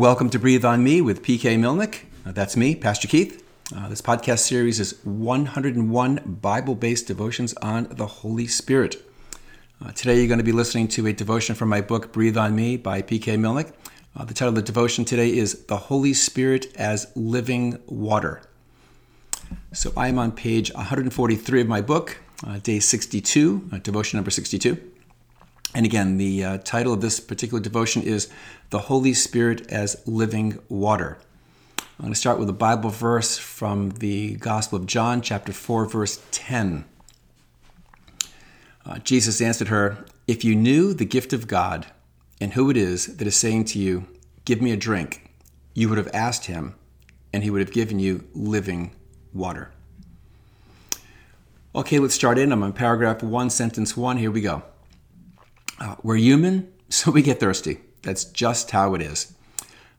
Welcome to Breathe on Me with PK Milnick. Uh, that's me, Pastor Keith. Uh, this podcast series is 101 Bible based devotions on the Holy Spirit. Uh, today, you're going to be listening to a devotion from my book, Breathe on Me by PK Milnick. Uh, the title of the devotion today is The Holy Spirit as Living Water. So I am on page 143 of my book, uh, day 62, uh, devotion number 62. And again, the uh, title of this particular devotion is The Holy Spirit as Living Water. I'm going to start with a Bible verse from the Gospel of John, chapter 4, verse 10. Uh, Jesus answered her, If you knew the gift of God and who it is that is saying to you, Give me a drink, you would have asked him, and he would have given you living water. Okay, let's start in. I'm on paragraph 1, sentence 1. Here we go. Uh, we're human, so we get thirsty. That's just how it is.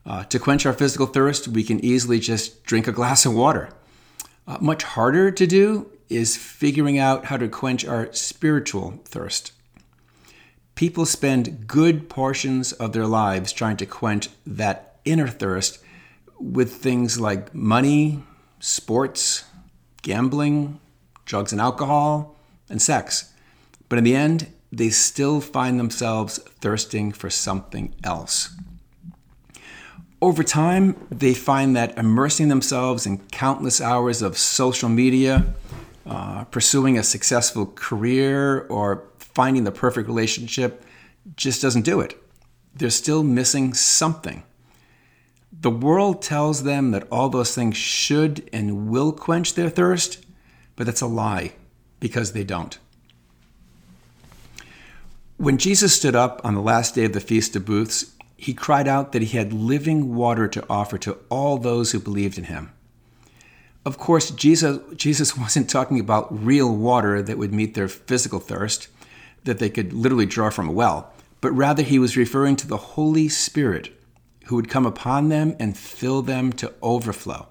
Uh, to quench our physical thirst, we can easily just drink a glass of water. Uh, much harder to do is figuring out how to quench our spiritual thirst. People spend good portions of their lives trying to quench that inner thirst with things like money, sports, gambling, drugs and alcohol, and sex. But in the end, they still find themselves thirsting for something else. Over time, they find that immersing themselves in countless hours of social media, uh, pursuing a successful career, or finding the perfect relationship just doesn't do it. They're still missing something. The world tells them that all those things should and will quench their thirst, but that's a lie because they don't. When Jesus stood up on the last day of the Feast of Booths, he cried out that he had living water to offer to all those who believed in him. Of course, Jesus, Jesus wasn't talking about real water that would meet their physical thirst, that they could literally draw from a well, but rather he was referring to the Holy Spirit who would come upon them and fill them to overflow.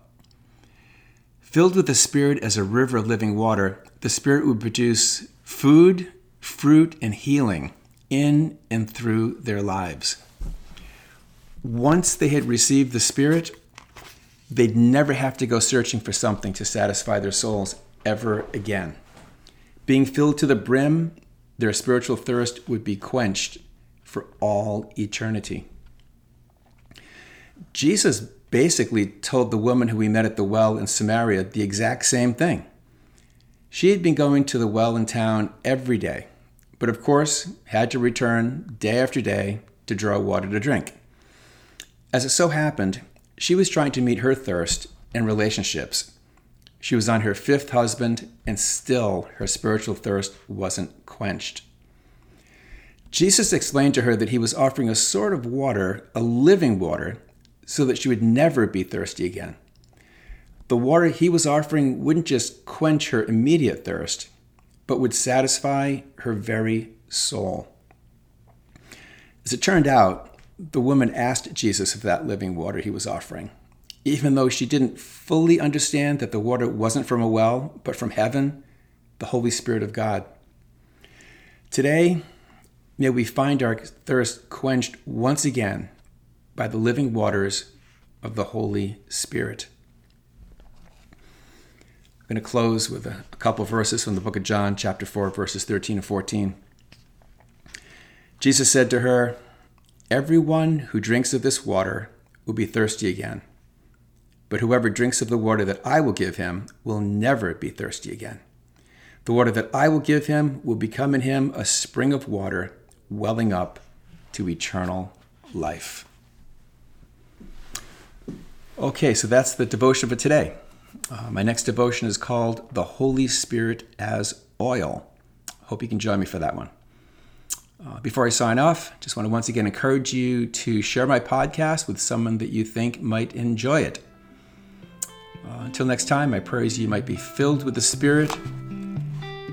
Filled with the Spirit as a river of living water, the Spirit would produce food, fruit, and healing in and through their lives. Once they had received the Spirit, they'd never have to go searching for something to satisfy their souls ever again. Being filled to the brim, their spiritual thirst would be quenched for all eternity. Jesus basically told the woman who we met at the well in Samaria the exact same thing. She had been going to the well in town every day but of course had to return day after day to draw water to drink. As it so happened, she was trying to meet her thirst in relationships. She was on her fifth husband, and still her spiritual thirst wasn't quenched. Jesus explained to her that he was offering a sort of water, a living water, so that she would never be thirsty again. The water he was offering wouldn't just quench her immediate thirst, but would satisfy her very soul. As it turned out, the woman asked Jesus of that living water he was offering, even though she didn't fully understand that the water wasn't from a well, but from heaven, the Holy Spirit of God. Today, may we find our thirst quenched once again by the living waters of the Holy Spirit going to close with a, a couple verses from the book of John, chapter 4, verses 13 and 14. Jesus said to her, Everyone who drinks of this water will be thirsty again. But whoever drinks of the water that I will give him will never be thirsty again. The water that I will give him will become in him a spring of water welling up to eternal life. Okay, so that's the devotion for today. Uh, my next devotion is called The Holy Spirit as Oil. Hope you can join me for that one. Uh, before I sign off, just want to once again encourage you to share my podcast with someone that you think might enjoy it. Uh, until next time, I pray you might be filled with the Spirit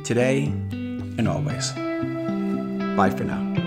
today and always. Bye for now.